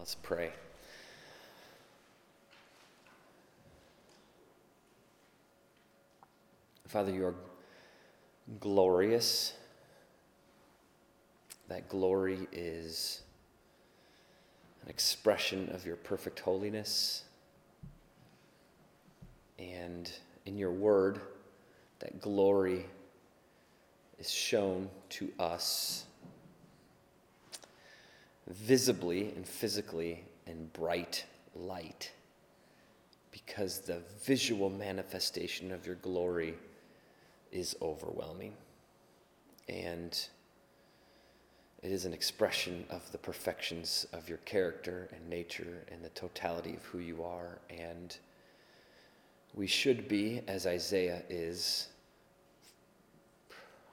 Let's pray. Father, you are glorious. That glory is an expression of your perfect holiness. And in your word, that glory is shown to us visibly and physically in bright light because the visual manifestation of your glory is overwhelming. And it is an expression of the perfections of your character and nature and the totality of who you are. And we should be, as Isaiah is,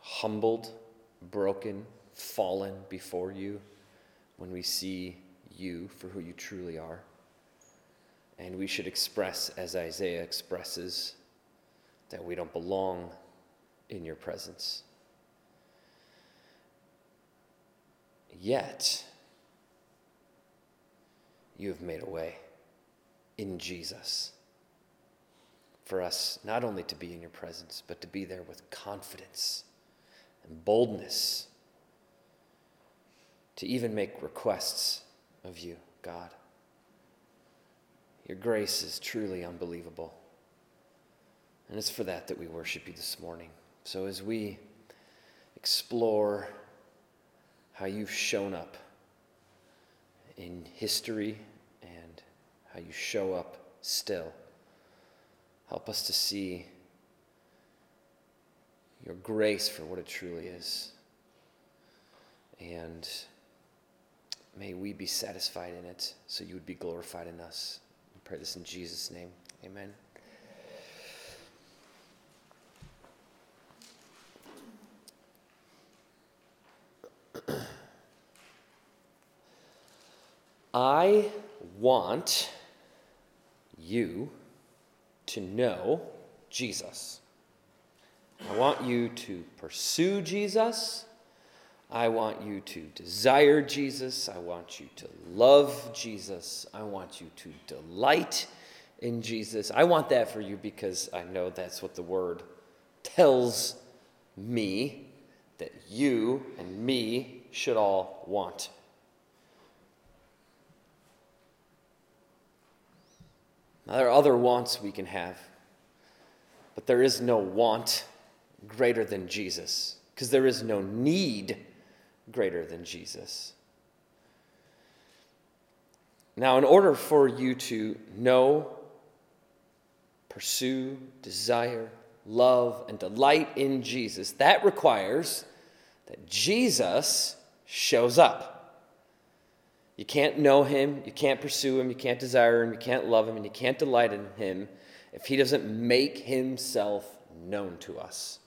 humbled, broken, fallen before you when we see you for who you truly are. And we should express, as Isaiah expresses, that we don't belong in your presence. Yet, you have made a way in Jesus for us not only to be in your presence, but to be there with confidence and boldness to even make requests of you, God. Your grace is truly unbelievable. And it's for that that we worship you this morning. So as we explore how you've shown up in history and how you show up still, help us to see your grace for what it truly is. And May we be satisfied in it so you would be glorified in us. We pray this in Jesus' name. Amen. I want you to know Jesus. I want you to pursue Jesus. I want you to desire Jesus. I want you to love Jesus. I want you to delight in Jesus. I want that for you because I know that's what the word tells me that you and me should all want. Now, there are other wants we can have, but there is no want greater than Jesus because there is no need greater than Jesus. Now, in order for you to know, pursue, desire, love, and delight in Jesus, that requires that Jesus shows up. You can't know him, you can't pursue him, you can't desire him, you can't love him, and you can't delight in him if he doesn't make himself known to us.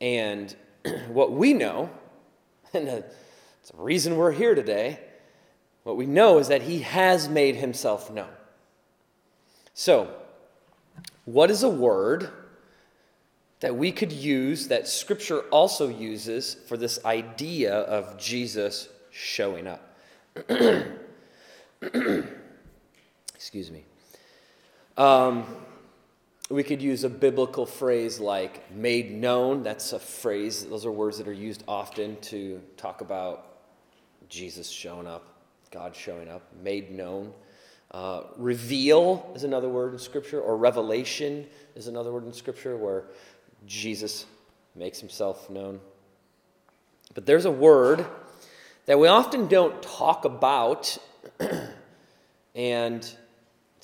And what we know and it's the reason we're here today. What we know is that he has made himself known. So, what is a word that we could use that scripture also uses for this idea of Jesus showing up? Excuse me. Um, we could use a biblical phrase like made known. That's a phrase, those are words that are used often to talk about Jesus showing up, God showing up, made known. Uh, reveal is another word in Scripture, or revelation is another word in Scripture where Jesus makes himself known. But there's a word that we often don't talk about, and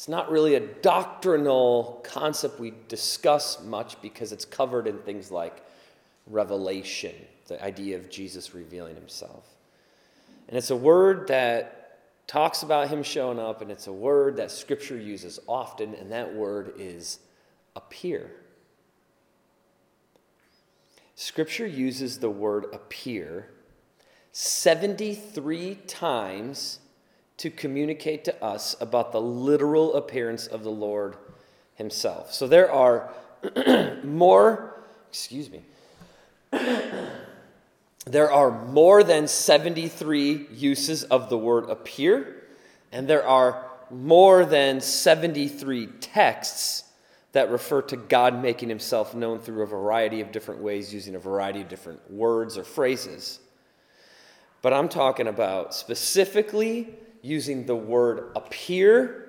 it's not really a doctrinal concept we discuss much because it's covered in things like revelation, the idea of Jesus revealing himself. And it's a word that talks about him showing up, and it's a word that scripture uses often, and that word is appear. Scripture uses the word appear 73 times to communicate to us about the literal appearance of the Lord himself. So there are more, excuse me, there are more than 73 uses of the word appear, and there are more than 73 texts that refer to God making himself known through a variety of different ways using a variety of different words or phrases. But I'm talking about specifically using the word appear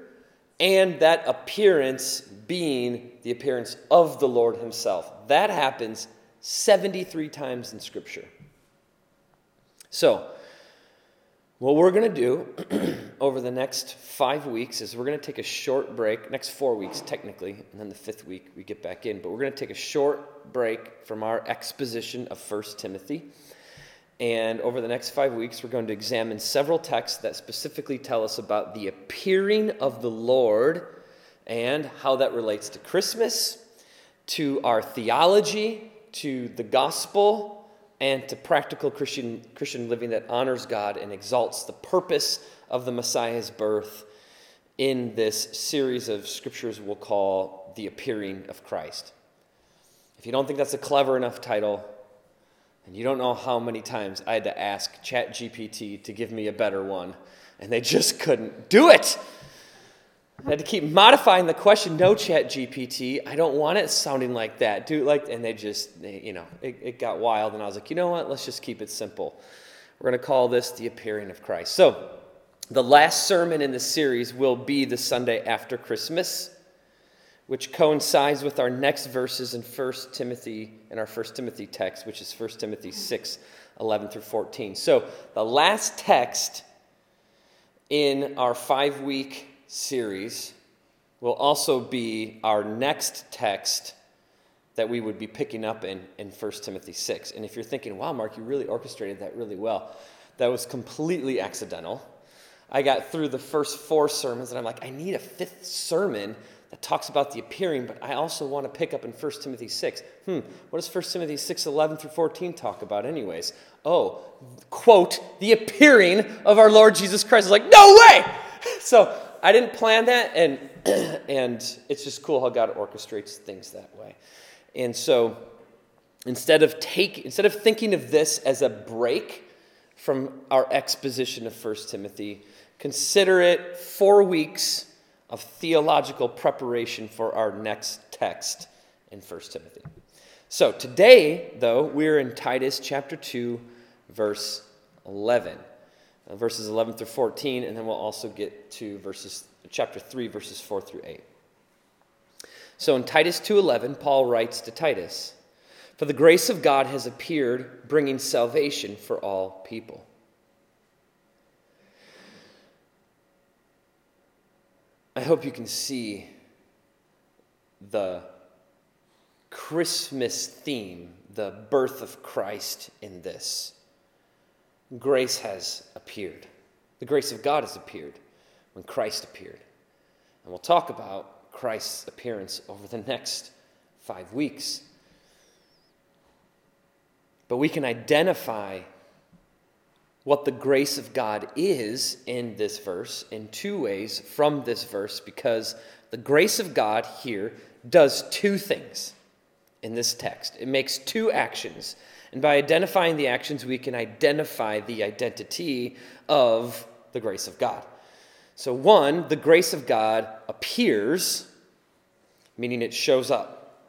and that appearance being the appearance of the Lord himself. That happens 73 times in Scripture. So, what we're going to do over the next five weeks is we're going to take a short break, next four weeks technically, and then the fifth week we get back in. But we're going to take a short break from our exposition of 1 Timothy. And over the next five weeks, we're going to examine several texts that specifically tell us about the appearing of the Lord and how that relates to Christmas, to our theology, to the gospel, and to practical Christian, Christian living that honors God and exalts the purpose of the Messiah's birth in this series of scriptures we'll call The Appearing of Christ. If you don't think that's a clever enough title, and you don't know how many times I had to ask ChatGPT to give me a better one, and they just couldn't do it. I had to keep modifying the question. No, Chat GPT. I don't want it sounding like that. Do like, and they just, they, you know, it, it got wild. And I was like, you know what? Let's just keep it simple. We're going to call this the appearing of Christ. So, the last sermon in the series will be the Sunday after Christmas, which coincides with our next verses in 1 Timothy, in our 1 Timothy text, which is 1 Timothy 6, 11 through 14. So, the last text in our five week series will also be our next text that we would be picking up in, in 1 Timothy 6. And if you're thinking, wow, Mark, you really orchestrated that really well, that was completely accidental. I got through the first four sermons and I'm like, I need a fifth sermon that talks about the appearing, but I also want to pick up in 1 Timothy 6. Hmm, what does 1 Timothy 6, 11 through 14 talk about, anyways? Oh, quote, the appearing of our Lord Jesus Christ. is like, no way! So I didn't plan that, and and it's just cool how God orchestrates things that way. And so instead of take instead of thinking of this as a break from our exposition of 1 Timothy, consider it four weeks of theological preparation for our next text in 1 Timothy. So today, though, we're in Titus chapter 2, verse 11 uh, verses 11 through 14, and then we'll also get to verses chapter 3 verses 4 through 8. So in Titus 2:11, Paul writes to Titus, "For the grace of God has appeared, bringing salvation for all people." I hope you can see the Christmas theme, the birth of Christ in this grace has appeared. The grace of God has appeared when Christ appeared. And we'll talk about Christ's appearance over the next five weeks. But we can identify what the grace of God is in this verse in two ways from this verse because the grace of God here does two things in this text. It makes two actions and by identifying the actions, we can identify the identity of the grace of God. So, one, the grace of God appears, meaning it shows up.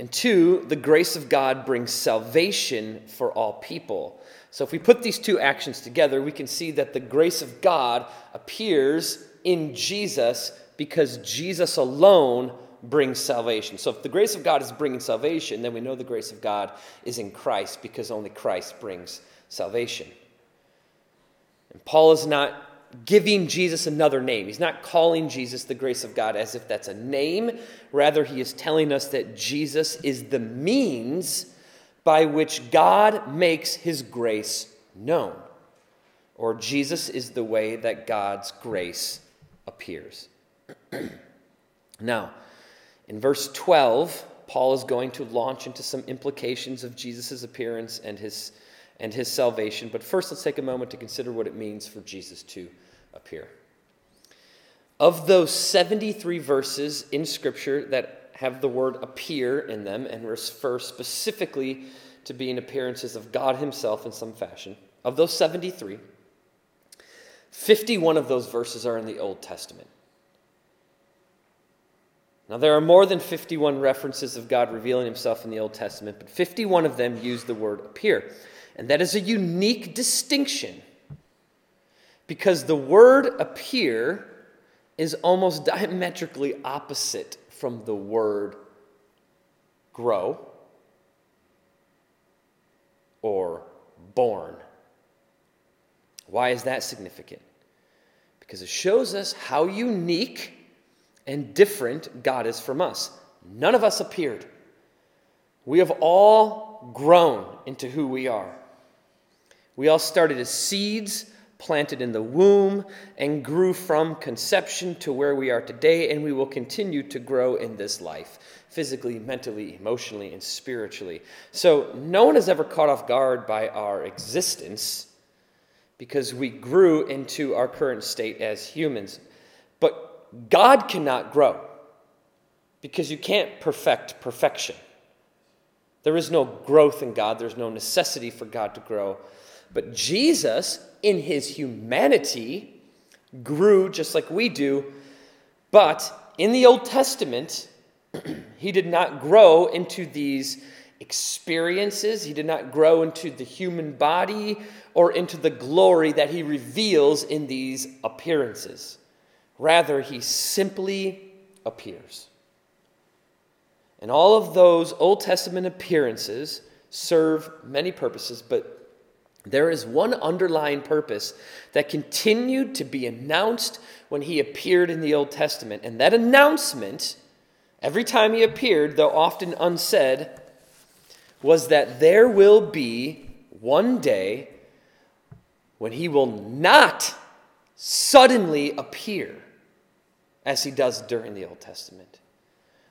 And two, the grace of God brings salvation for all people. So, if we put these two actions together, we can see that the grace of God appears in Jesus because Jesus alone brings salvation. So if the grace of God is bringing salvation, then we know the grace of God is in Christ because only Christ brings salvation. And Paul is not giving Jesus another name. He's not calling Jesus the grace of God as if that's a name. Rather, he is telling us that Jesus is the means by which God makes his grace known. Or Jesus is the way that God's grace appears. now, in verse 12, Paul is going to launch into some implications of Jesus' appearance and his, and his salvation. But first, let's take a moment to consider what it means for Jesus to appear. Of those 73 verses in Scripture that have the word appear in them and refer specifically to being appearances of God Himself in some fashion. Of those 73, 51 of those verses are in the Old Testament. Now, there are more than 51 references of God revealing Himself in the Old Testament, but 51 of them use the word appear. And that is a unique distinction because the word appear is almost diametrically opposite from the word grow or born. Why is that significant? Because it shows us how unique and different God is from us. None of us appeared. We have all grown into who we are. We all started as seeds planted in the womb and grew from conception to where we are today, and we will continue to grow in this life physically, mentally, emotionally, and spiritually. So, no one is ever caught off guard by our existence because we grew into our current state as humans. But God cannot grow because you can't perfect perfection. There is no growth in God, there's no necessity for God to grow. But Jesus, in his humanity, grew just like we do. But in the Old Testament, he did not grow into these experiences. He did not grow into the human body or into the glory that he reveals in these appearances. Rather, he simply appears. And all of those Old Testament appearances serve many purposes, but there is one underlying purpose that continued to be announced when he appeared in the Old Testament. And that announcement, every time he appeared, though often unsaid, was that there will be one day when he will not suddenly appear as he does during the Old Testament.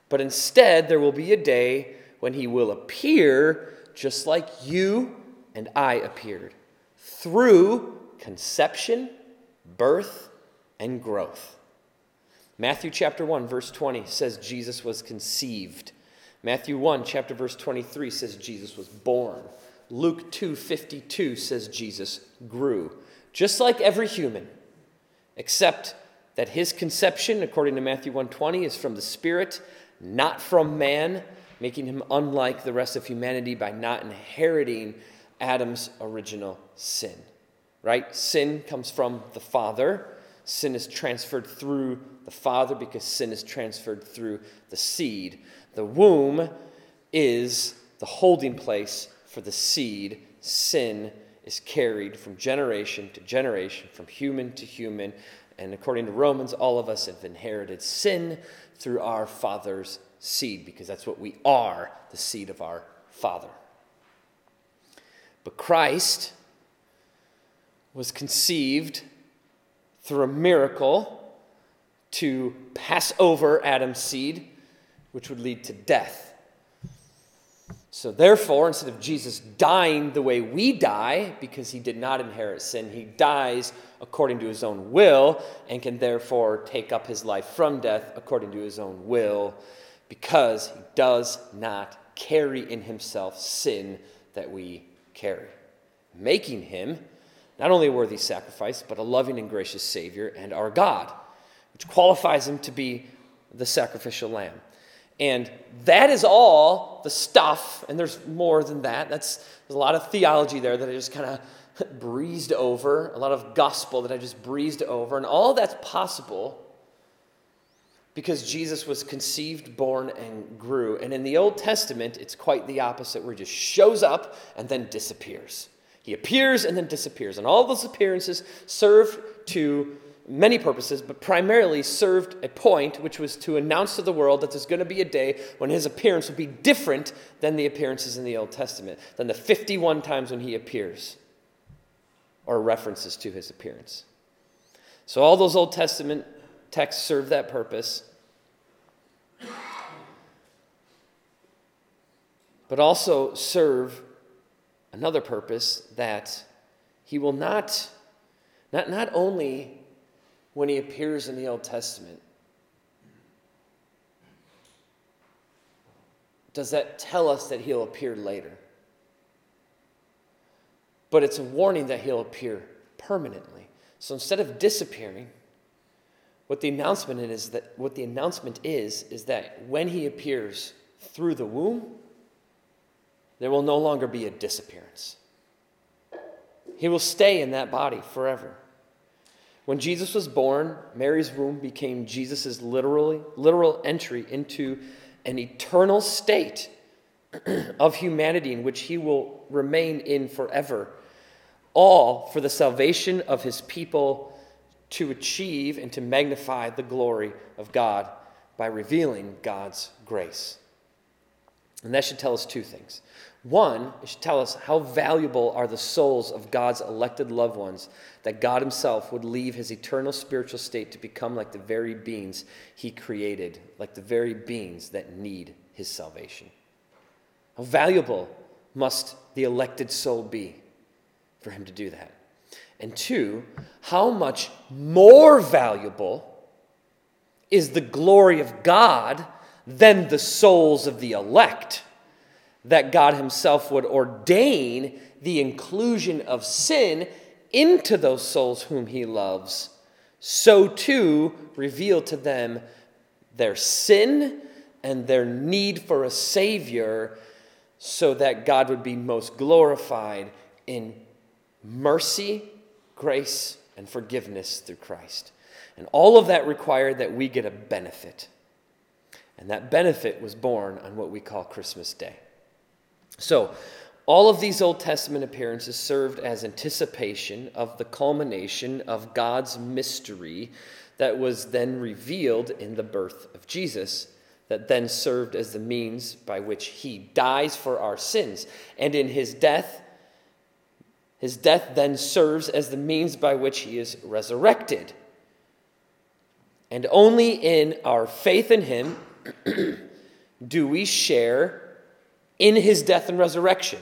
But instead, there will be a day when he will appear just like you and I appeared through conception, birth, and growth. Matthew chapter 1 verse 20 says Jesus was conceived. Matthew 1 chapter verse 23 says Jesus was born. Luke 2:52 says Jesus grew, just like every human, except that his conception according to Matthew 1:20 is from the spirit, not from man, making him unlike the rest of humanity by not inheriting Adam's original sin. Right? Sin comes from the Father. Sin is transferred through the Father because sin is transferred through the seed. The womb is the holding place for the seed. Sin is carried from generation to generation, from human to human. And according to Romans, all of us have inherited sin through our Father's seed because that's what we are the seed of our Father. But Christ was conceived through a miracle to pass over Adam's seed, which would lead to death. So, therefore, instead of Jesus dying the way we die, because he did not inherit sin, he dies according to his own will and can therefore take up his life from death according to his own will, because he does not carry in himself sin that we carry, making him not only a worthy sacrifice, but a loving and gracious Savior and our God, which qualifies him to be the sacrificial lamb. And that is all the stuff, and there's more than that. That's, there's a lot of theology there that I just kind of breezed over, a lot of gospel that I just breezed over, and all that's possible because Jesus was conceived, born, and grew. And in the Old Testament, it's quite the opposite, where he just shows up and then disappears. He appears and then disappears. And all those appearances serve to many purposes, but primarily served a point, which was to announce to the world that there's going to be a day when his appearance will be different than the appearances in the Old Testament, than the 51 times when he appears or references to his appearance. So all those Old Testament texts serve that purpose. But also serve another purpose that he will not, not, not only when he appears in the Old Testament, does that tell us that he'll appear later. but it's a warning that he'll appear permanently. So instead of disappearing, what the announcement is that what the announcement is is that when he appears through the womb, there will no longer be a disappearance. He will stay in that body forever. When Jesus was born, Mary's womb became Jesus' literally, literal entry into an eternal state of humanity in which he will remain in forever, all for the salvation of his people to achieve and to magnify the glory of God by revealing God's grace. And that should tell us two things. One, it should tell us how valuable are the souls of God's elected loved ones that God Himself would leave His eternal spiritual state to become like the very beings He created, like the very beings that need His salvation. How valuable must the elected soul be for Him to do that? And two, how much more valuable is the glory of God than the souls of the elect? that God Himself would ordain the inclusion of sin into those souls whom He loves, so too reveal to them their sin and their need for a Savior, so that God would be most glorified in mercy, grace, and forgiveness through Christ. And all of that required that we get a benefit. And that benefit was born on what we call Christmas Day. So, all of these Old Testament appearances served as anticipation of the culmination of God's mystery that was then revealed in the birth of Jesus, that then served as the means by which he dies for our sins. And in his death, his death then serves as the means by which he is resurrected. And only in our faith in him do we share in his death and resurrection.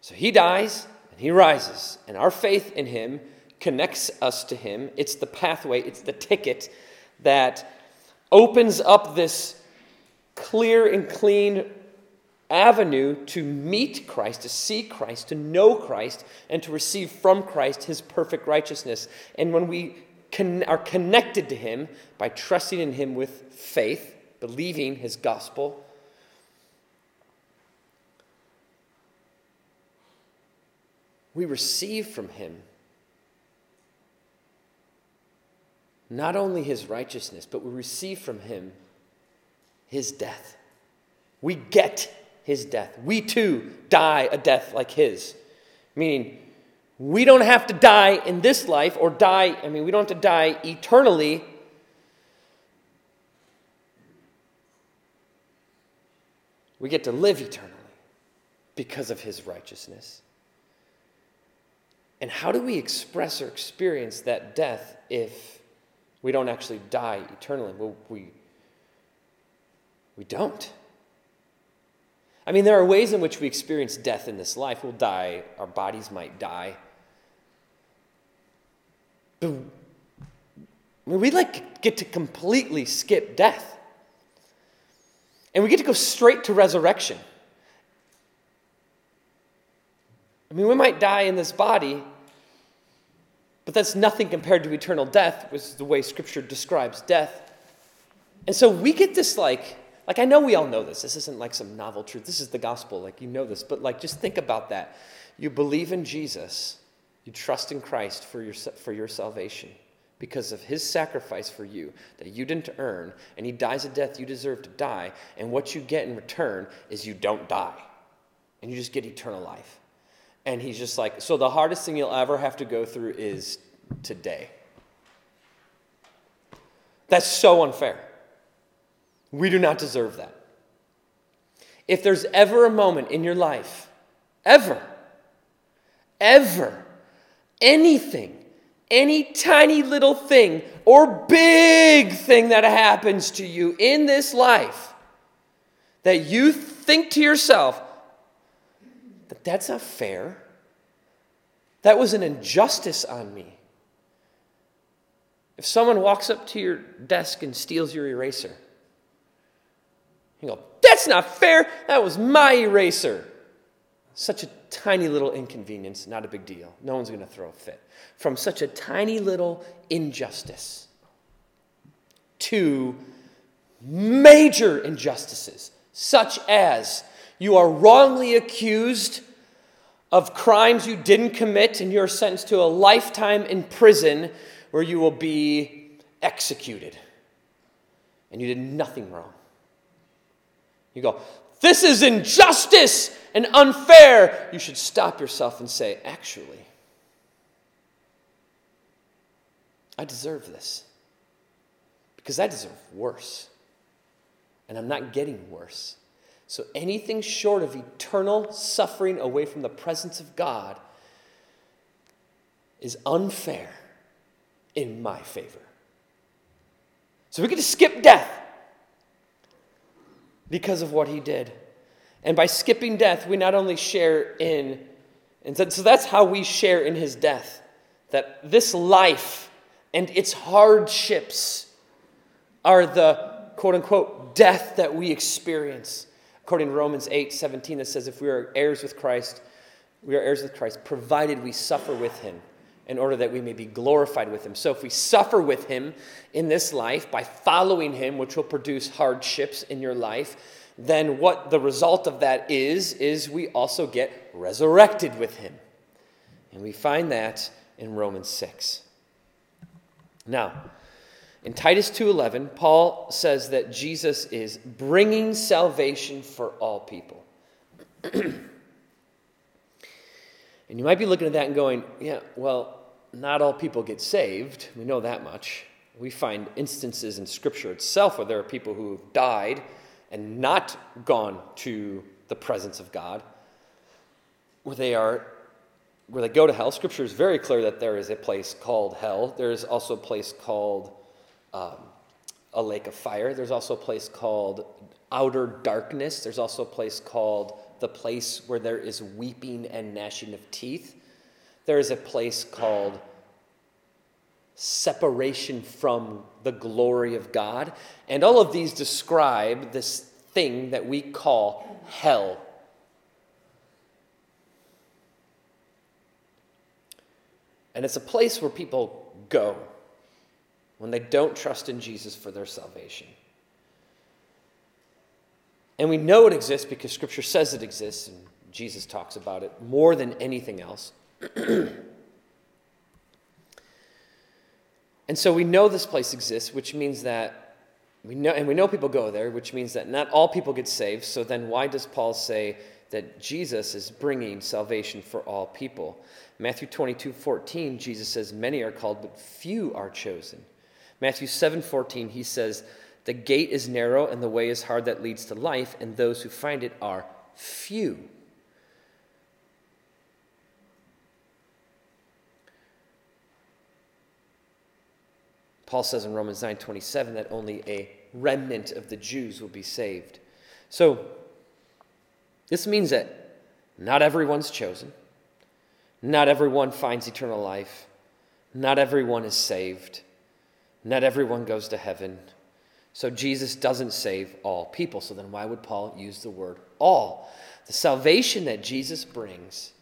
So he dies and he rises, and our faith in him connects us to him. It's the pathway, it's the ticket that opens up this clear and clean avenue to meet Christ, to see Christ, to know Christ, and to receive from Christ his perfect righteousness. And when we con- are connected to him by trusting in him with faith, believing his gospel, we receive from him not only his righteousness, but we receive from him his death. We get his death. We too die a death like his. Meaning, we don't have to die in this life or die, I mean, we don't have to die eternally. We get to live eternally because of his righteousness. And how do we express or experience that death if we don't actually die eternally? Well, we, we don't. I mean, there are ways in which we experience death in this life. We'll die, our bodies might die. But we like get to completely skip death. And we get to go straight to resurrection. I mean, we might die in this body, but that's nothing compared to eternal death, which is the way Scripture describes death. And so we get this, like, like I know we all know this. This isn't like some novel truth. This is the gospel. Like, you know this. But, like, just think about that. You believe in Jesus, you trust in Christ for your, for your salvation because of his sacrifice for you that you didn't earn, and he dies a death you deserve to die. And what you get in return is you don't die, and you just get eternal life. And he's just like, So the hardest thing you'll ever have to go through is today. That's so unfair. We do not deserve that. If there's ever a moment in your life, ever, ever, anything, any tiny little thing or big thing that happens to you in this life that you think to yourself, but that's not fair. That was an injustice on me. If someone walks up to your desk and steals your eraser, you go, That's not fair. That was my eraser. such a tiny little inconvenience, not a big deal. No one's going to throw a fit. From such a tiny little injustice to major injustices, such as you are wrongly accused of crimes you didn't commit and you're sentenced to a lifetime in prison where you will be executed. And you did nothing wrong. You go, This is injustice and unfair. You should stop yourself and say, Actually, I deserve this because I deserve worse. And I'm not getting worse. So anything short of eternal suffering away from the presence of God is unfair in my favor. So we get to skip death because of what he did. And by skipping death, we not only share in, and so that's how we share in his death. That this life and its hardships are the quote unquote death that we experience according to Romans 8 17, that says, If we are heirs with Christ, we are heirs with Christ, provided we suffer with him in order that we may be glorified with him. So if we suffer with him in this life by following him, which will produce hardships in your life, then what the result of that is, is we also get resurrected with him. And we find that in Romans 6. Now, in Titus 2:11, Paul says that Jesus is bringing salvation for all people. and you might be looking at that and going, yeah, well, not all people get saved. We know that much. We find instances in Scripture itself where there are people who have died and not gone to the presence of God, where they are where they go to hell. Scripture is very clear that there is a place called hell. There is also a place called um, a lake of fire. There's also a place called outer darkness. There's also a place called the place where there is weeping and gnashing of teeth. There is a place called separation from the glory of God. And all of these describe this thing that we call hell. And it's a place where people go when they don't trust in Jesus for their salvation. And we know it exists because Scripture says it exists, and Jesus talks about it more than anything else. And so we know this place exists, which means that we know, and we know people go there, which means that not all people get saved. So then, why does Paul say that Jesus is bringing salvation for all people? Matthew 22 14, Jesus says, Many are called, but few are chosen. Matthew 7 14, he says, The gate is narrow and the way is hard that leads to life, and those who find it are few. Paul says in Romans 9 27 that only a remnant of the Jews will be saved. So, this means that not everyone's chosen, not everyone finds eternal life, not everyone is saved. Not everyone goes to heaven. So Jesus doesn't save all people. So then why would Paul use the word all? The salvation that Jesus brings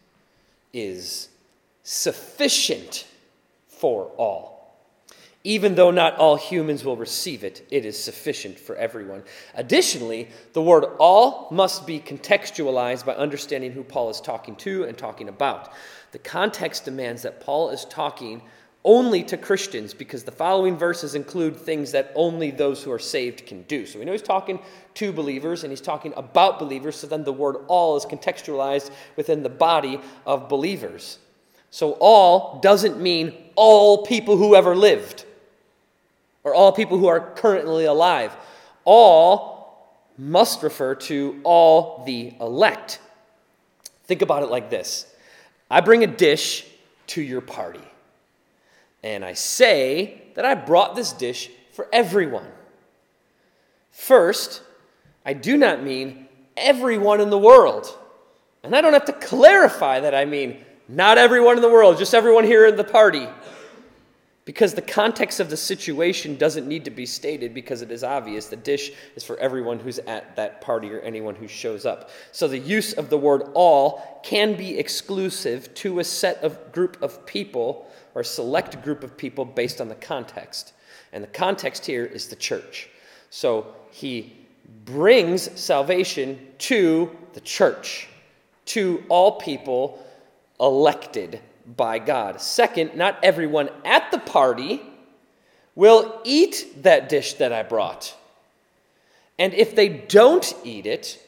is sufficient for all. Even though not all humans will receive it, it is sufficient for everyone. Additionally, the word all must be contextualized by understanding who Paul is talking to and talking about. The context demands that Paul is talking only to Christians because the following verses include things that only those who are saved can do. So we know he's talking to believers and he's talking about believers, so then the word all is contextualized within the body of believers. So all doesn't mean all people who ever lived or all people who are currently alive. All must refer to all the elect. Think about it like this I bring a dish to your party and I say that I brought this dish for everyone. First, I do not mean everyone in the world. And I don't have to clarify that I mean not everyone in the world, just everyone here in the party. Because the context of the situation doesn't need to be stated because it is obvious. The dish is for everyone who's at that party or anyone who shows up. So the use of the word all can be exclusive to a set of group of people or select group of people based on the context. And the context here is the church. So he brings salvation to the church, to all people elected by God. Second, not everyone at the party will eat that dish that I brought. And if they don't eat it,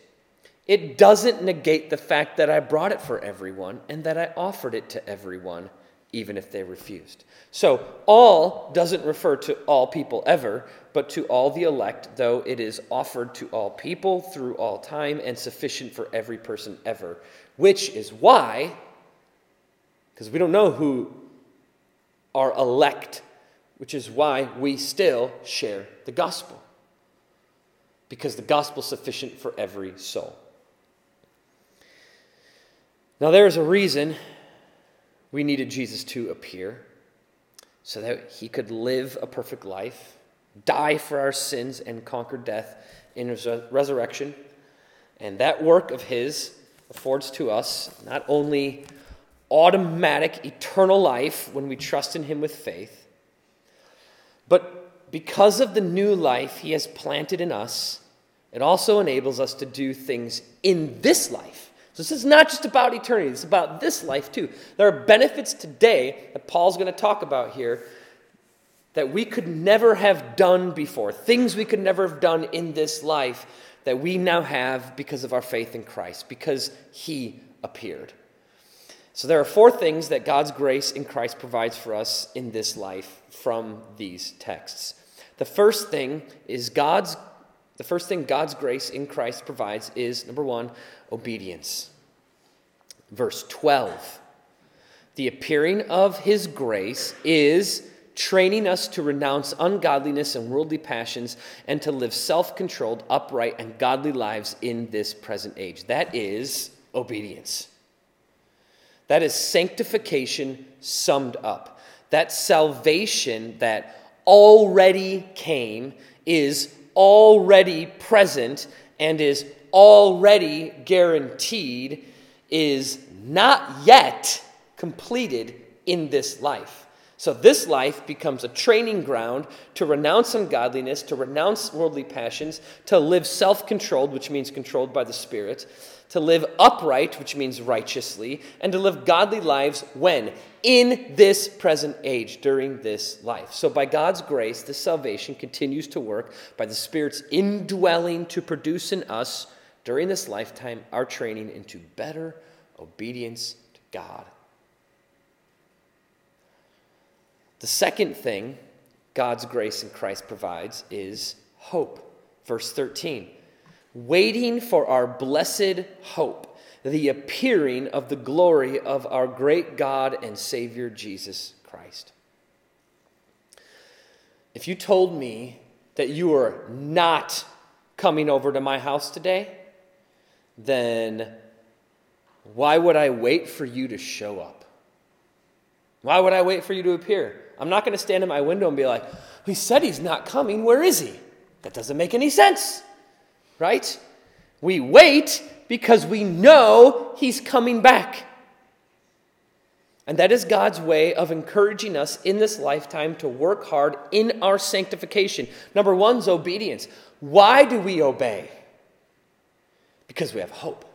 it doesn't negate the fact that I brought it for everyone and that I offered it to everyone, even if they refused. So, all doesn't refer to all people ever, but to all the elect, though it is offered to all people through all time and sufficient for every person ever, which is why because we don't know who are elect, which is why we still share the gospel. Because the gospel is sufficient for every soul. Now, there is a reason we needed Jesus to appear so that he could live a perfect life, die for our sins, and conquer death in his resurrection. And that work of his affords to us not only automatic eternal life when we trust in Him with faith. But because of the new life He has planted in us, it also enables us to do things in this life. So this is not just about eternity, it's about this life too. There are benefits today that Paul's going to talk about here that we could never have done before, things we could never have done in this life that we now have because of our faith in Christ, because He appeared. So there are four things that God's grace in Christ provides for us in this life from these texts. The first thing is God's the first thing God's grace in Christ provides is number 1, obedience. Verse 12. The appearing of his grace is training us to renounce ungodliness and worldly passions and to live self controlled, upright, and godly lives in this present age. That is obedience. That is sanctification summed up. That salvation that already came is already present and is already guaranteed is not yet completed in this life. So, this life becomes a training ground to renounce ungodliness, to renounce worldly passions, to live self controlled, which means controlled by the Spirit, to live upright, which means righteously, and to live godly lives when? In this present age, during this life. So, by God's grace, this salvation continues to work by the Spirit's indwelling to produce in us, during this lifetime, our training into better obedience to God. The second thing God's grace in Christ provides is hope. Verse 13 waiting for our blessed hope, the appearing of the glory of our great God and Savior Jesus Christ. If you told me that you were not coming over to my house today, then why would I wait for you to show up? Why would I wait for you to appear? I'm not going to stand in my window and be like, he said he's not coming. Where is he? That doesn't make any sense right? We wait because we know He's coming back. And that is God's way of encouraging us in this lifetime to work hard in our sanctification. Number one is obedience. Why do we obey? Because we have hope.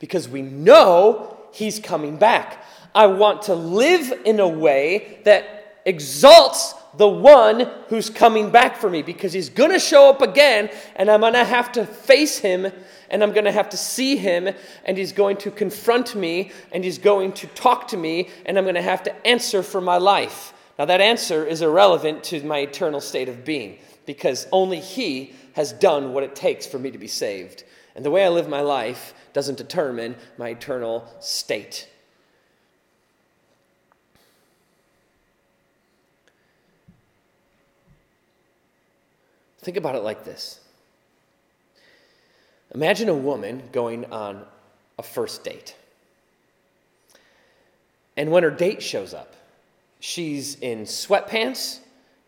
Because we know He's coming back. I want to live in a way that exalts the one who's coming back for me because he's going to show up again and I'm going to have to face him and I'm going to have to see him and he's going to confront me and he's going to talk to me and I'm going to have to answer for my life. Now, that answer is irrelevant to my eternal state of being because only he has done what it takes for me to be saved. And the way I live my life doesn't determine my eternal state. Think about it like this Imagine a woman going on a first date. And when her date shows up, she's in sweatpants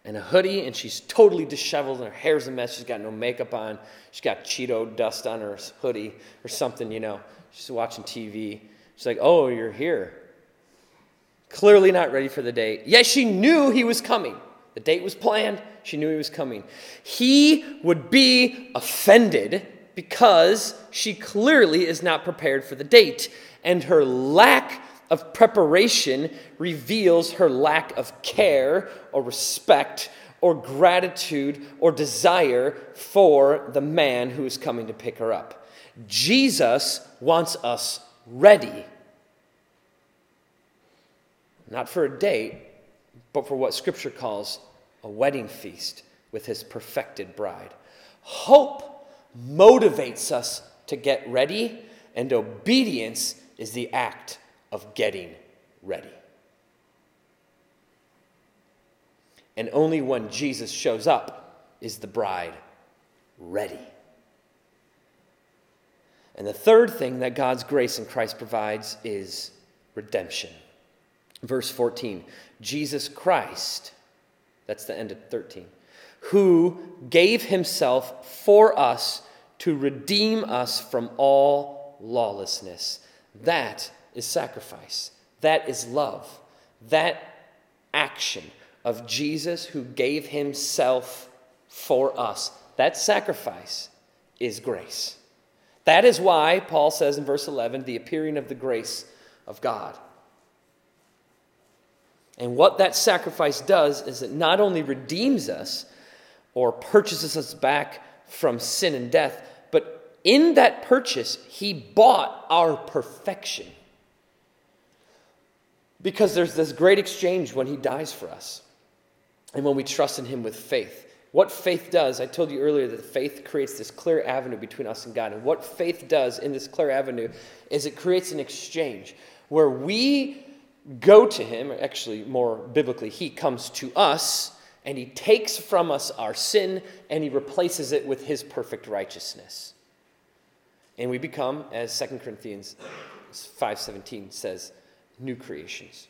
and a hoodie, and she's totally disheveled, and her hair's a mess. She's got no makeup on. She's got Cheeto dust on her hoodie or something, you know. She's watching TV. She's like, Oh, you're here. Clearly not ready for the date. Yet she knew he was coming. The date was planned. She knew he was coming. He would be offended because she clearly is not prepared for the date. And her lack of preparation reveals her lack of care or respect or gratitude or desire for the man who is coming to pick her up. Jesus wants us ready. Not for a date, but for what Scripture calls a wedding feast with his perfected bride. Hope motivates us to get ready, and obedience is the act of getting ready. And only when Jesus shows up is the bride ready. And the third thing that God's grace in Christ provides is redemption. Verse 14 Jesus Christ, that's the end of 13, who gave himself for us to redeem us from all lawlessness. That is sacrifice. That is love. That action of Jesus who gave himself for us, that sacrifice is grace. That is why Paul says in verse 11, the appearing of the grace of God. And what that sacrifice does is it not only redeems us or purchases us back from sin and death, but in that purchase, he bought our perfection. Because there's this great exchange when he dies for us and when we trust in him with faith. What faith does, I told you earlier that faith creates this clear avenue between us and God. And what faith does in this clear avenue is it creates an exchange where we go to him, or actually, more biblically, he comes to us and he takes from us our sin and he replaces it with his perfect righteousness. And we become, as 2 Corinthians 5:17 says, new creations.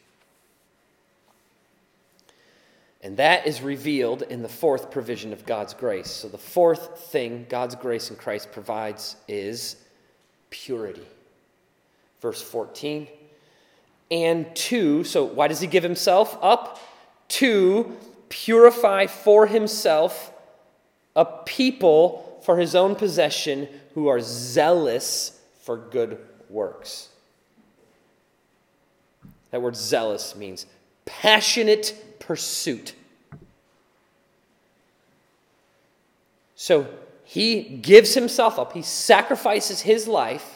And that is revealed in the fourth provision of God's grace. So, the fourth thing God's grace in Christ provides is purity. Verse 14. And two, so why does he give himself up? To purify for himself a people for his own possession who are zealous for good works. That word zealous means passionate pursuit. So he gives himself up, he sacrifices his life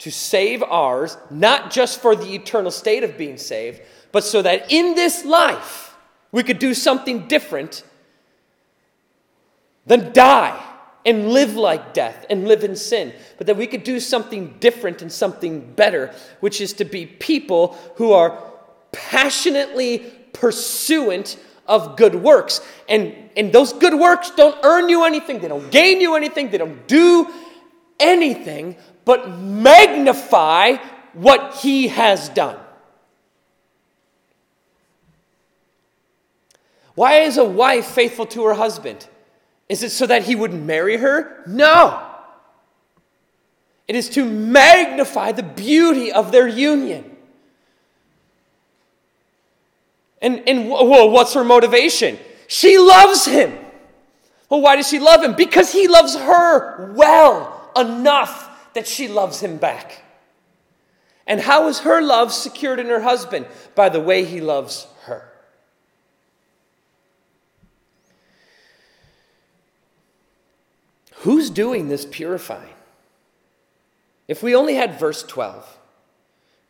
to save ours, not just for the eternal state of being saved, but so that in this life we could do something different than die and live like death and live in sin, but that we could do something different and something better, which is to be people who are passionately pursuant of good works. And, and those good works don't earn you anything, they don't gain you anything, they don't do anything but magnify what he has done. Why is a wife faithful to her husband? Is it so that he would marry her? No. It is to magnify the beauty of their union. And, and well, what's her motivation? She loves him. Well, why does she love him? Because he loves her well enough that she loves him back. And how is her love secured in her husband? By the way he loves her. Who's doing this purifying? If we only had verse 12,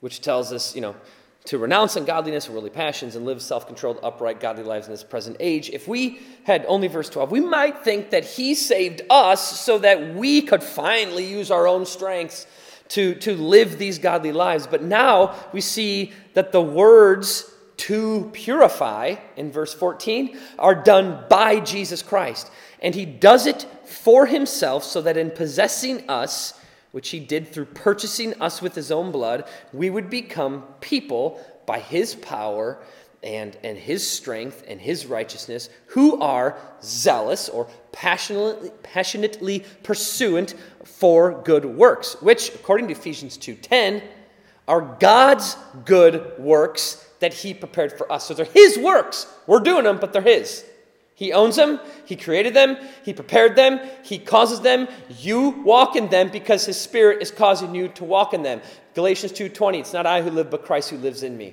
which tells us, you know, to renounce ungodliness and worldly passions and live self controlled, upright, godly lives in this present age, if we had only verse 12, we might think that He saved us so that we could finally use our own strengths to, to live these godly lives. But now we see that the words to purify in verse 14 are done by Jesus Christ. And He does it for himself, so that in possessing us, which he did through purchasing us with his own blood, we would become people by his power and, and his strength and his righteousness, who are zealous or passionately, passionately pursuant for good works, which, according to Ephesians 2.10, are God's good works that he prepared for us. So they're his works. We're doing them, but they're his. He owns them, he created them, he prepared them, he causes them. You walk in them because his spirit is causing you to walk in them. Galatians 2:20, it's not I who live but Christ who lives in me.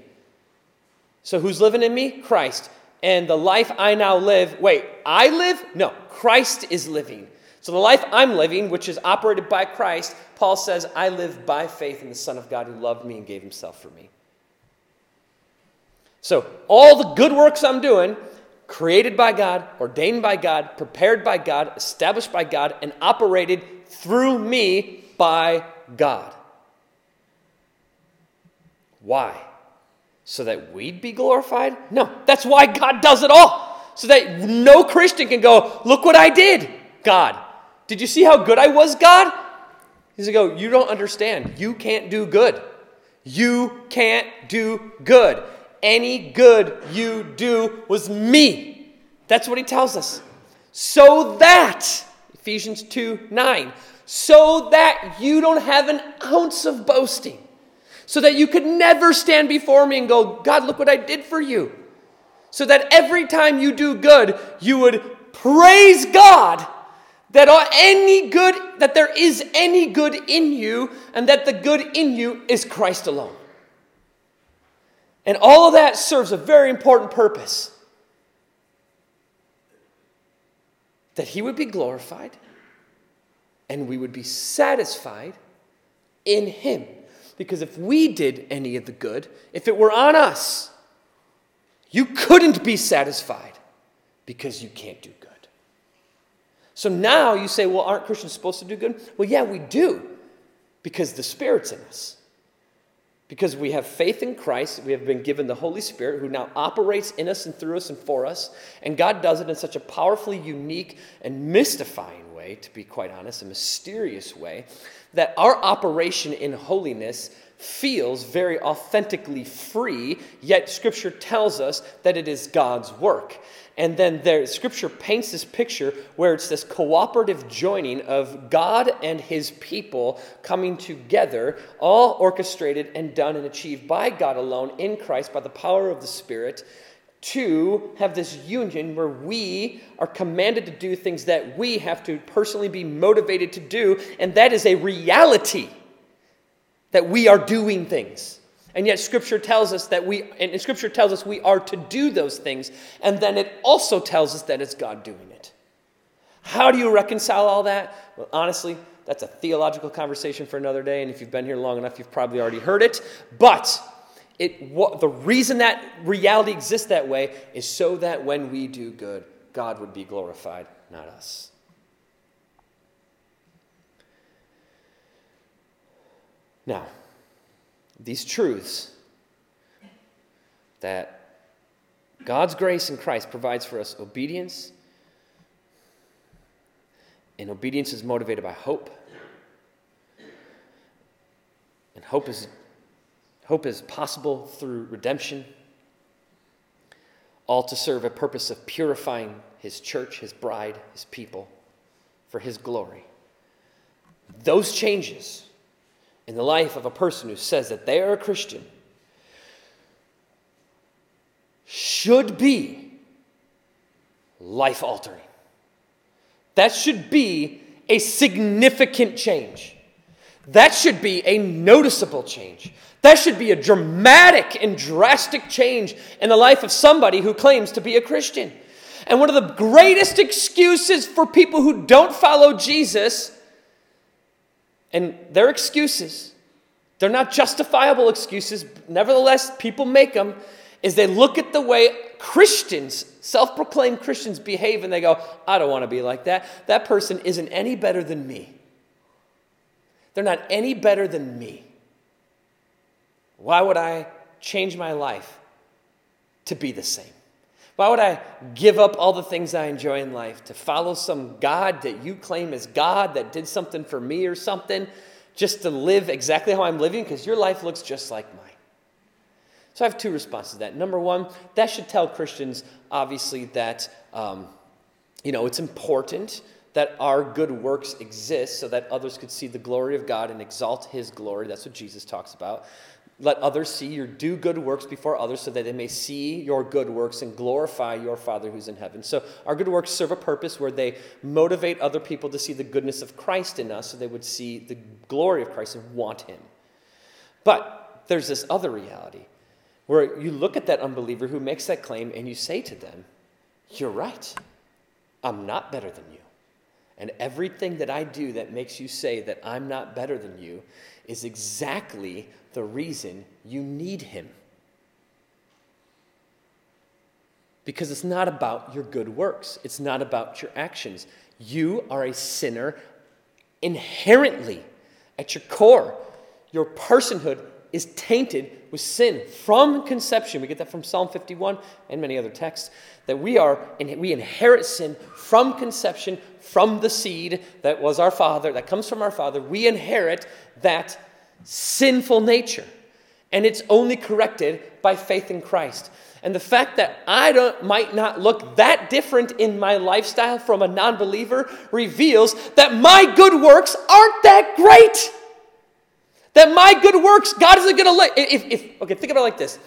So who's living in me? Christ. And the life I now live, wait, I live? No, Christ is living. So the life I'm living, which is operated by Christ, Paul says, I live by faith in the Son of God who loved me and gave himself for me. So all the good works I'm doing, created by God, ordained by God, prepared by God, established by God, and operated through me by God. Why? so that we'd be glorified? No, that's why God does it all. So that no Christian can go, Look what I did, God. Did you see how good I was, God? He's going to go, You don't understand. You can't do good. You can't do good. Any good you do was me. That's what he tells us. So that, Ephesians 2 9, so that you don't have an ounce of boasting so that you could never stand before me and go, God, look what I did for you. So that every time you do good, you would praise God that any good that there is any good in you and that the good in you is Christ alone. And all of that serves a very important purpose. That he would be glorified and we would be satisfied in him. Because if we did any of the good, if it were on us, you couldn't be satisfied because you can't do good. So now you say, well, aren't Christians supposed to do good? Well, yeah, we do because the Spirit's in us. Because we have faith in Christ, we have been given the Holy Spirit who now operates in us and through us and for us. And God does it in such a powerfully unique and mystifying way, to be quite honest, a mysterious way, that our operation in holiness feels very authentically free, yet Scripture tells us that it is God's work. And then there, Scripture paints this picture where it's this cooperative joining of God and His people coming together, all orchestrated and done and achieved by God alone in Christ by the power of the Spirit to have this union where we are commanded to do things that we have to personally be motivated to do, and that is a reality that we are doing things. And yet scripture tells us that we and scripture tells us we are to do those things, and then it also tells us that it's God doing it. How do you reconcile all that? Well, honestly, that's a theological conversation for another day, and if you've been here long enough, you've probably already heard it. But it, what, the reason that reality exists that way is so that when we do good, God would be glorified, not us. Now, these truths that God's grace in Christ provides for us obedience, and obedience is motivated by hope. And hope is Hope is possible through redemption, all to serve a purpose of purifying his church, his bride, his people for his glory. Those changes in the life of a person who says that they are a Christian should be life altering. That should be a significant change. That should be a noticeable change. That should be a dramatic and drastic change in the life of somebody who claims to be a Christian. And one of the greatest excuses for people who don't follow Jesus, and their excuses, they're not justifiable excuses, nevertheless, people make them, is they look at the way Christians, self proclaimed Christians, behave and they go, I don't want to be like that. That person isn't any better than me. They're not any better than me. Why would I change my life to be the same? Why would I give up all the things I enjoy in life to follow some God that you claim is God that did something for me or something just to live exactly how I'm living? Because your life looks just like mine. So I have two responses to that. Number one, that should tell Christians, obviously, that um, you know it's important that our good works exist so that others could see the glory of God and exalt His glory. That's what Jesus talks about. Let others see your do good works before others so that they may see your good works and glorify your Father who's in heaven. So, our good works serve a purpose where they motivate other people to see the goodness of Christ in us so they would see the glory of Christ and want Him. But there's this other reality where you look at that unbeliever who makes that claim and you say to them, You're right. I'm not better than you. And everything that I do that makes you say that I'm not better than you is exactly the reason you need Him. Because it's not about your good works, it's not about your actions. You are a sinner inherently, at your core. Your personhood is tainted with sin from conception. We get that from Psalm 51 and many other texts. That we are and we inherit sin from conception, from the seed that was our father, that comes from our father. We inherit that sinful nature. And it's only corrected by faith in Christ. And the fact that I don't, might not look that different in my lifestyle from a non believer reveals that my good works aren't that great. That my good works, God isn't going to let. If, if, okay, think about it like this.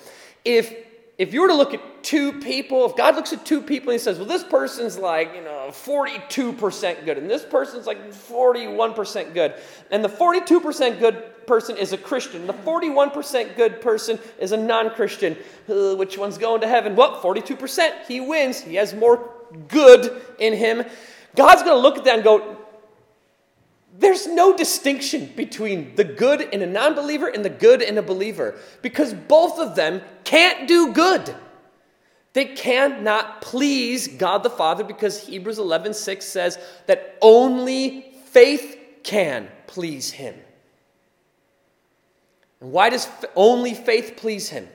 If if you were to look at two people, if God looks at two people and he says, well, this person's like, you know, 42% good, and this person's like 41% good, and the 42% good person is a Christian, the 41% good person is a non Christian, uh, which one's going to heaven? Well, 42%. He wins. He has more good in him. God's going to look at that and go, there's no distinction between the good in a non believer and the good in a believer because both of them can't do good. They cannot please God the Father because Hebrews 11 6 says that only faith can please Him. And why does only faith please Him?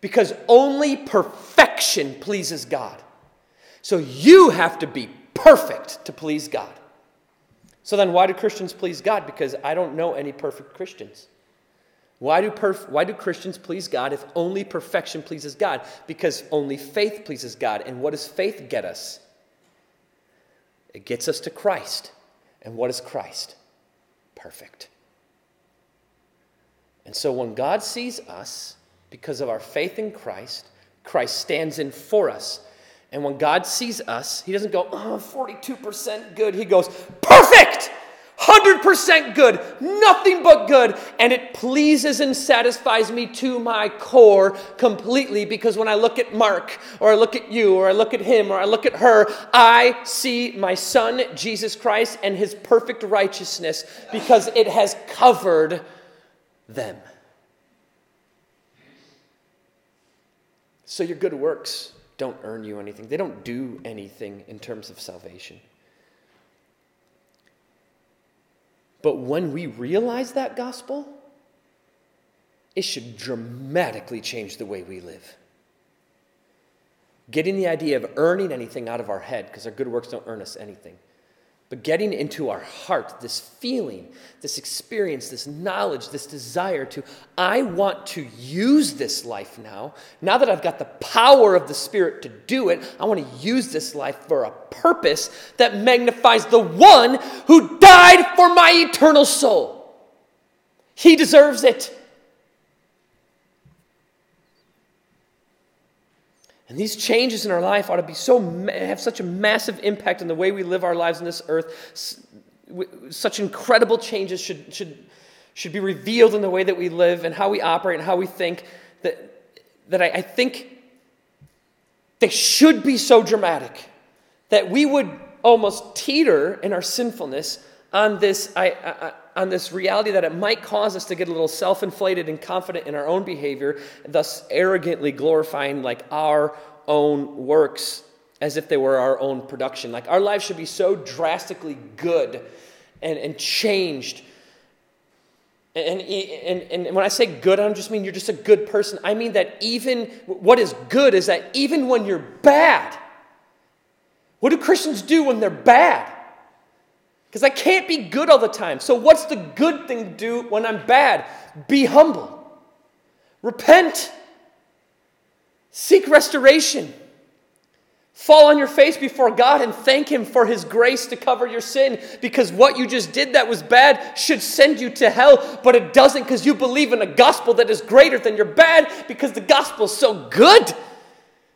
Because only perfection pleases God. So you have to be perfect to please God. So then, why do Christians please God? Because I don't know any perfect Christians. Why do, perf- why do Christians please God if only perfection pleases God? Because only faith pleases God. And what does faith get us? It gets us to Christ. And what is Christ? Perfect. And so when God sees us, because of our faith in Christ, Christ stands in for us. And when God sees us, He doesn't go, uh, oh, 42% good. He goes, perfect! 100% good, nothing but good, and it pleases and satisfies me to my core completely because when I look at Mark, or I look at you, or I look at him, or I look at her, I see my son, Jesus Christ, and his perfect righteousness because it has covered them. So your good works don't earn you anything, they don't do anything in terms of salvation. But when we realize that gospel, it should dramatically change the way we live. Getting the idea of earning anything out of our head, because our good works don't earn us anything but getting into our heart this feeling, this experience, this knowledge, this desire to, I want to use this life now. Now that I've got the power of the Spirit to do it, I want to use this life for a purpose that magnifies the one who died for my eternal soul. He deserves it. And these changes in our life ought to be so have such a massive impact on the way we live our lives on this earth. Such incredible changes should, should, should be revealed in the way that we live and how we operate and how we think that, that I, I think they should be so dramatic that we would almost teeter in our sinfulness on this, I, on this reality that it might cause us to get a little self inflated and confident in our own behavior, thus arrogantly glorifying like our own works as if they were our own production. Like our lives should be so drastically good and, and changed. And, and, and when I say good, I don't just mean you're just a good person. I mean that even what is good is that even when you're bad, what do Christians do when they're bad? Because I can't be good all the time. So, what's the good thing to do when I'm bad? Be humble. Repent. Seek restoration. Fall on your face before God and thank Him for His grace to cover your sin because what you just did that was bad should send you to hell, but it doesn't because you believe in a gospel that is greater than your bad because the gospel is so good.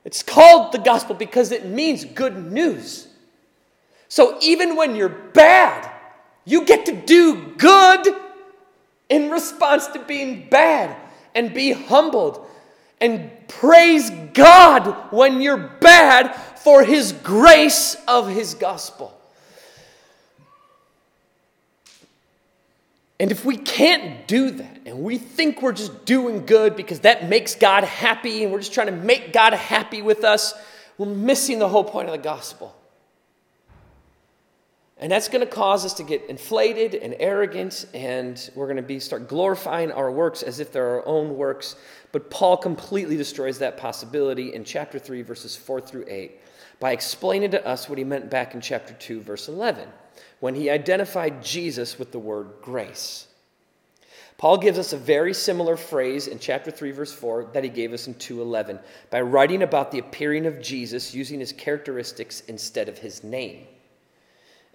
It's called the gospel because it means good news. So even when you're bad, you get to do good in response to being bad and be humbled and praise God when you're bad for His grace of His gospel. And if we can't do that and we think we're just doing good because that makes God happy and we're just trying to make God happy with us, we're missing the whole point of the gospel. And that's going to cause us to get inflated and arrogant, and we're going to be start glorifying our works as if they're our own works. But Paul completely destroys that possibility in chapter 3, verses 4 through 8, by explaining to us what he meant back in chapter 2, verse 11, when he identified Jesus with the word grace. Paul gives us a very similar phrase in chapter 3 verse 4 that he gave us in 2:11 by writing about the appearing of Jesus using his characteristics instead of his name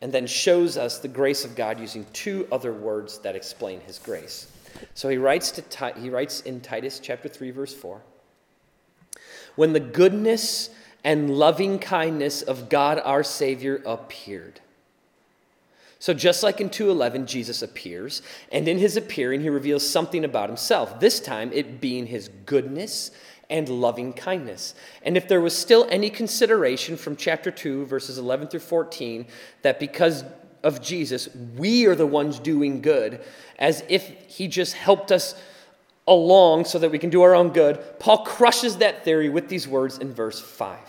and then shows us the grace of God using two other words that explain his grace. So he writes, to, he writes in Titus chapter 3, verse 4 When the goodness and loving kindness of God our Savior appeared. So just like in 2:11 Jesus appears and in his appearing he reveals something about himself this time it being his goodness and loving kindness. And if there was still any consideration from chapter 2, verses 11 through 14, that because of Jesus, we are the ones doing good, as if he just helped us along so that we can do our own good, Paul crushes that theory with these words in verse 5.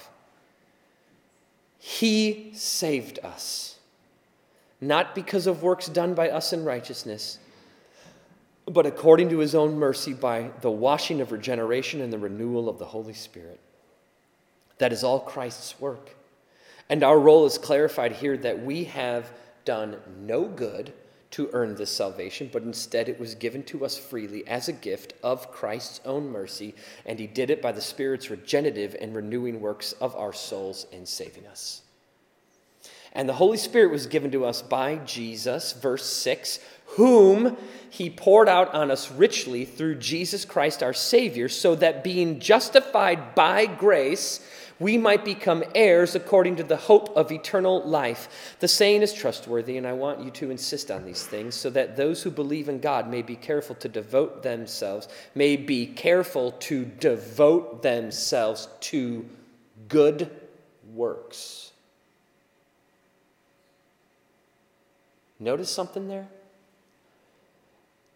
He saved us, not because of works done by us in righteousness but according to his own mercy by the washing of regeneration and the renewal of the Holy Spirit. That is all Christ's work. And our role is clarified here that we have done no good to earn this salvation, but instead it was given to us freely as a gift of Christ's own mercy, and he did it by the Spirit's regenerative and renewing works of our souls in saving us. And the Holy Spirit was given to us by Jesus, verse 6, whom he poured out on us richly through Jesus Christ our Savior, so that being justified by grace, we might become heirs according to the hope of eternal life. The saying is trustworthy, and I want you to insist on these things, so that those who believe in God may be careful to devote themselves, may be careful to devote themselves to good works. Notice something there?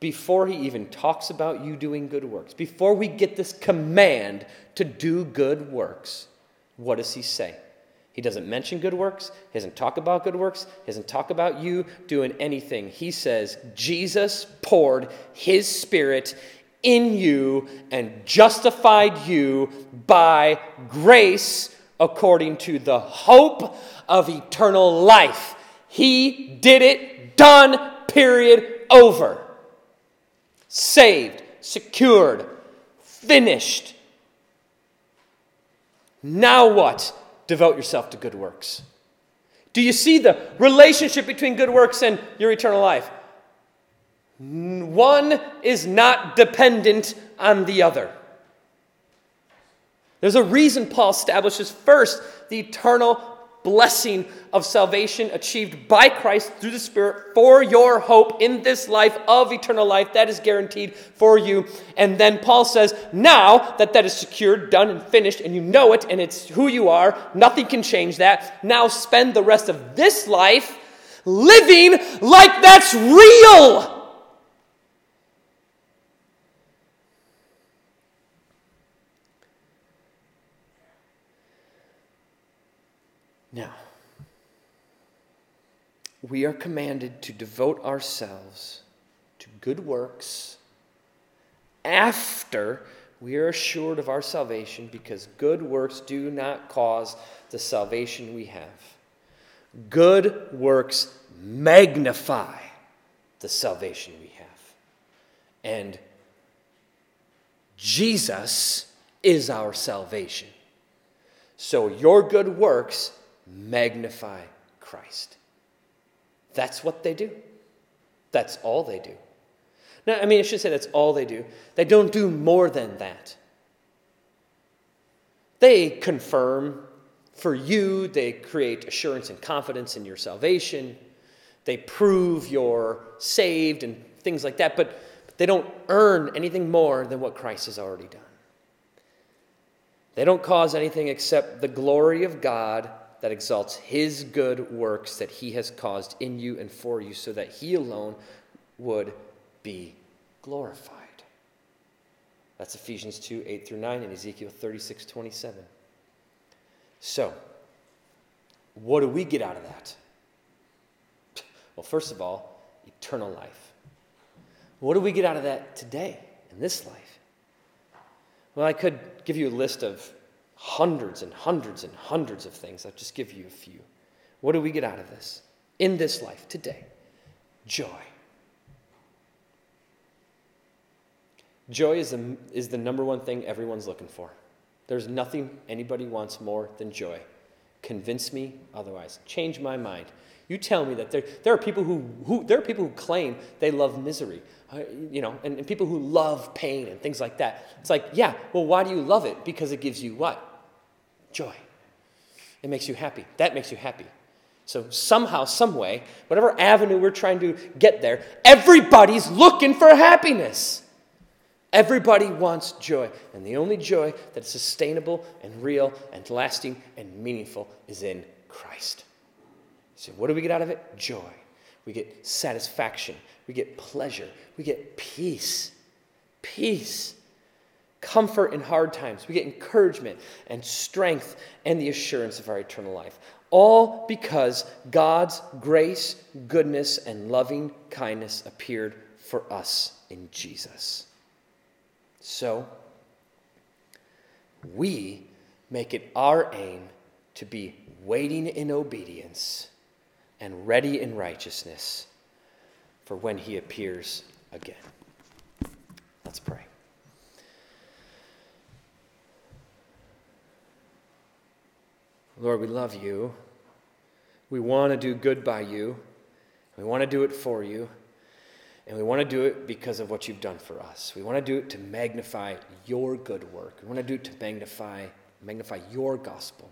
before he even talks about you doing good works, before we get this command to do good works, what does he say? He doesn't mention good works, he doesn't talk about good works, he doesn't talk about you doing anything. He says, Jesus poured his spirit in you and justified you by grace according to the hope of eternal life. He did it, done, period, over saved, secured, finished. Now what? Devote yourself to good works. Do you see the relationship between good works and your eternal life? One is not dependent on the other. There's a reason Paul establishes first the eternal blessing of salvation achieved by Christ through the Spirit for your hope in this life of eternal life that is guaranteed for you. And then Paul says, now that that is secured, done, and finished, and you know it, and it's who you are, nothing can change that. Now spend the rest of this life living like that's real. Now, we are commanded to devote ourselves to good works after we are assured of our salvation because good works do not cause the salvation we have. Good works magnify the salvation we have. And Jesus is our salvation. So your good works magnify Christ. That's what they do. That's all they do. Now, I mean, I should say that's all they do. They don't do more than that. They confirm for you, they create assurance and confidence in your salvation. They prove you're saved and things like that, but they don't earn anything more than what Christ has already done. They don't cause anything except the glory of God that exalts his good works that he has caused in you and for you, so that he alone would be glorified. That's Ephesians 2 8 through 9 and Ezekiel 36 27. So, what do we get out of that? Well, first of all, eternal life. What do we get out of that today, in this life? Well, I could give you a list of hundreds and hundreds and hundreds of things. I'll just give you a few. What do we get out of this? In this life, today, joy. Joy is the, is the number one thing everyone's looking for. There's nothing anybody wants more than joy. Convince me otherwise. Change my mind. You tell me that there, there are people who, who there are people who claim they love misery, uh, you know, and, and people who love pain and things like that. It's like, yeah, well, why do you love it? Because it gives you what? Joy. It makes you happy. That makes you happy. So somehow, some way, whatever avenue we're trying to get there, everybody's looking for happiness. Everybody wants joy, and the only joy that's sustainable and real and lasting and meaningful is in Christ. So, what do we get out of it? Joy. We get satisfaction. We get pleasure. We get peace. Peace. Comfort in hard times. We get encouragement and strength and the assurance of our eternal life. All because God's grace, goodness, and loving kindness appeared for us in Jesus. So, we make it our aim to be waiting in obedience and ready in righteousness for when he appears again. Let's pray. Lord, we love you. We want to do good by you. We want to do it for you. And we want to do it because of what you've done for us. We want to do it to magnify your good work. We want to do it to magnify, magnify your gospel.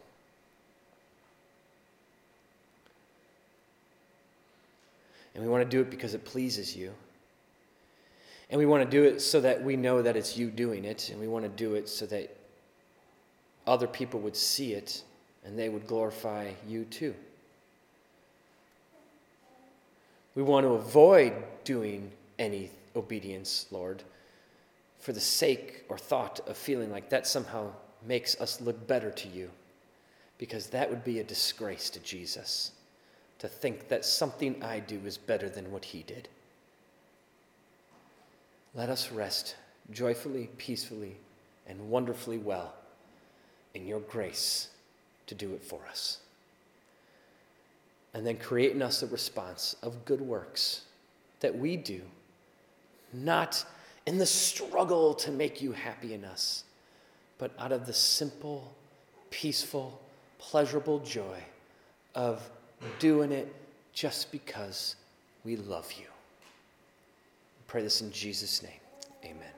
And we want to do it because it pleases you. And we want to do it so that we know that it's you doing it. And we want to do it so that other people would see it and they would glorify you too. We want to avoid doing any obedience, Lord, for the sake or thought of feeling like that somehow makes us look better to you, because that would be a disgrace to Jesus to think that something I do is better than what he did. Let us rest joyfully, peacefully, and wonderfully well in your grace to do it for us and then create in us a response of good works that we do, not in the struggle to make you happy in us, but out of the simple, peaceful, pleasurable joy of doing it just because we love you. I pray this in Jesus' name. Amen.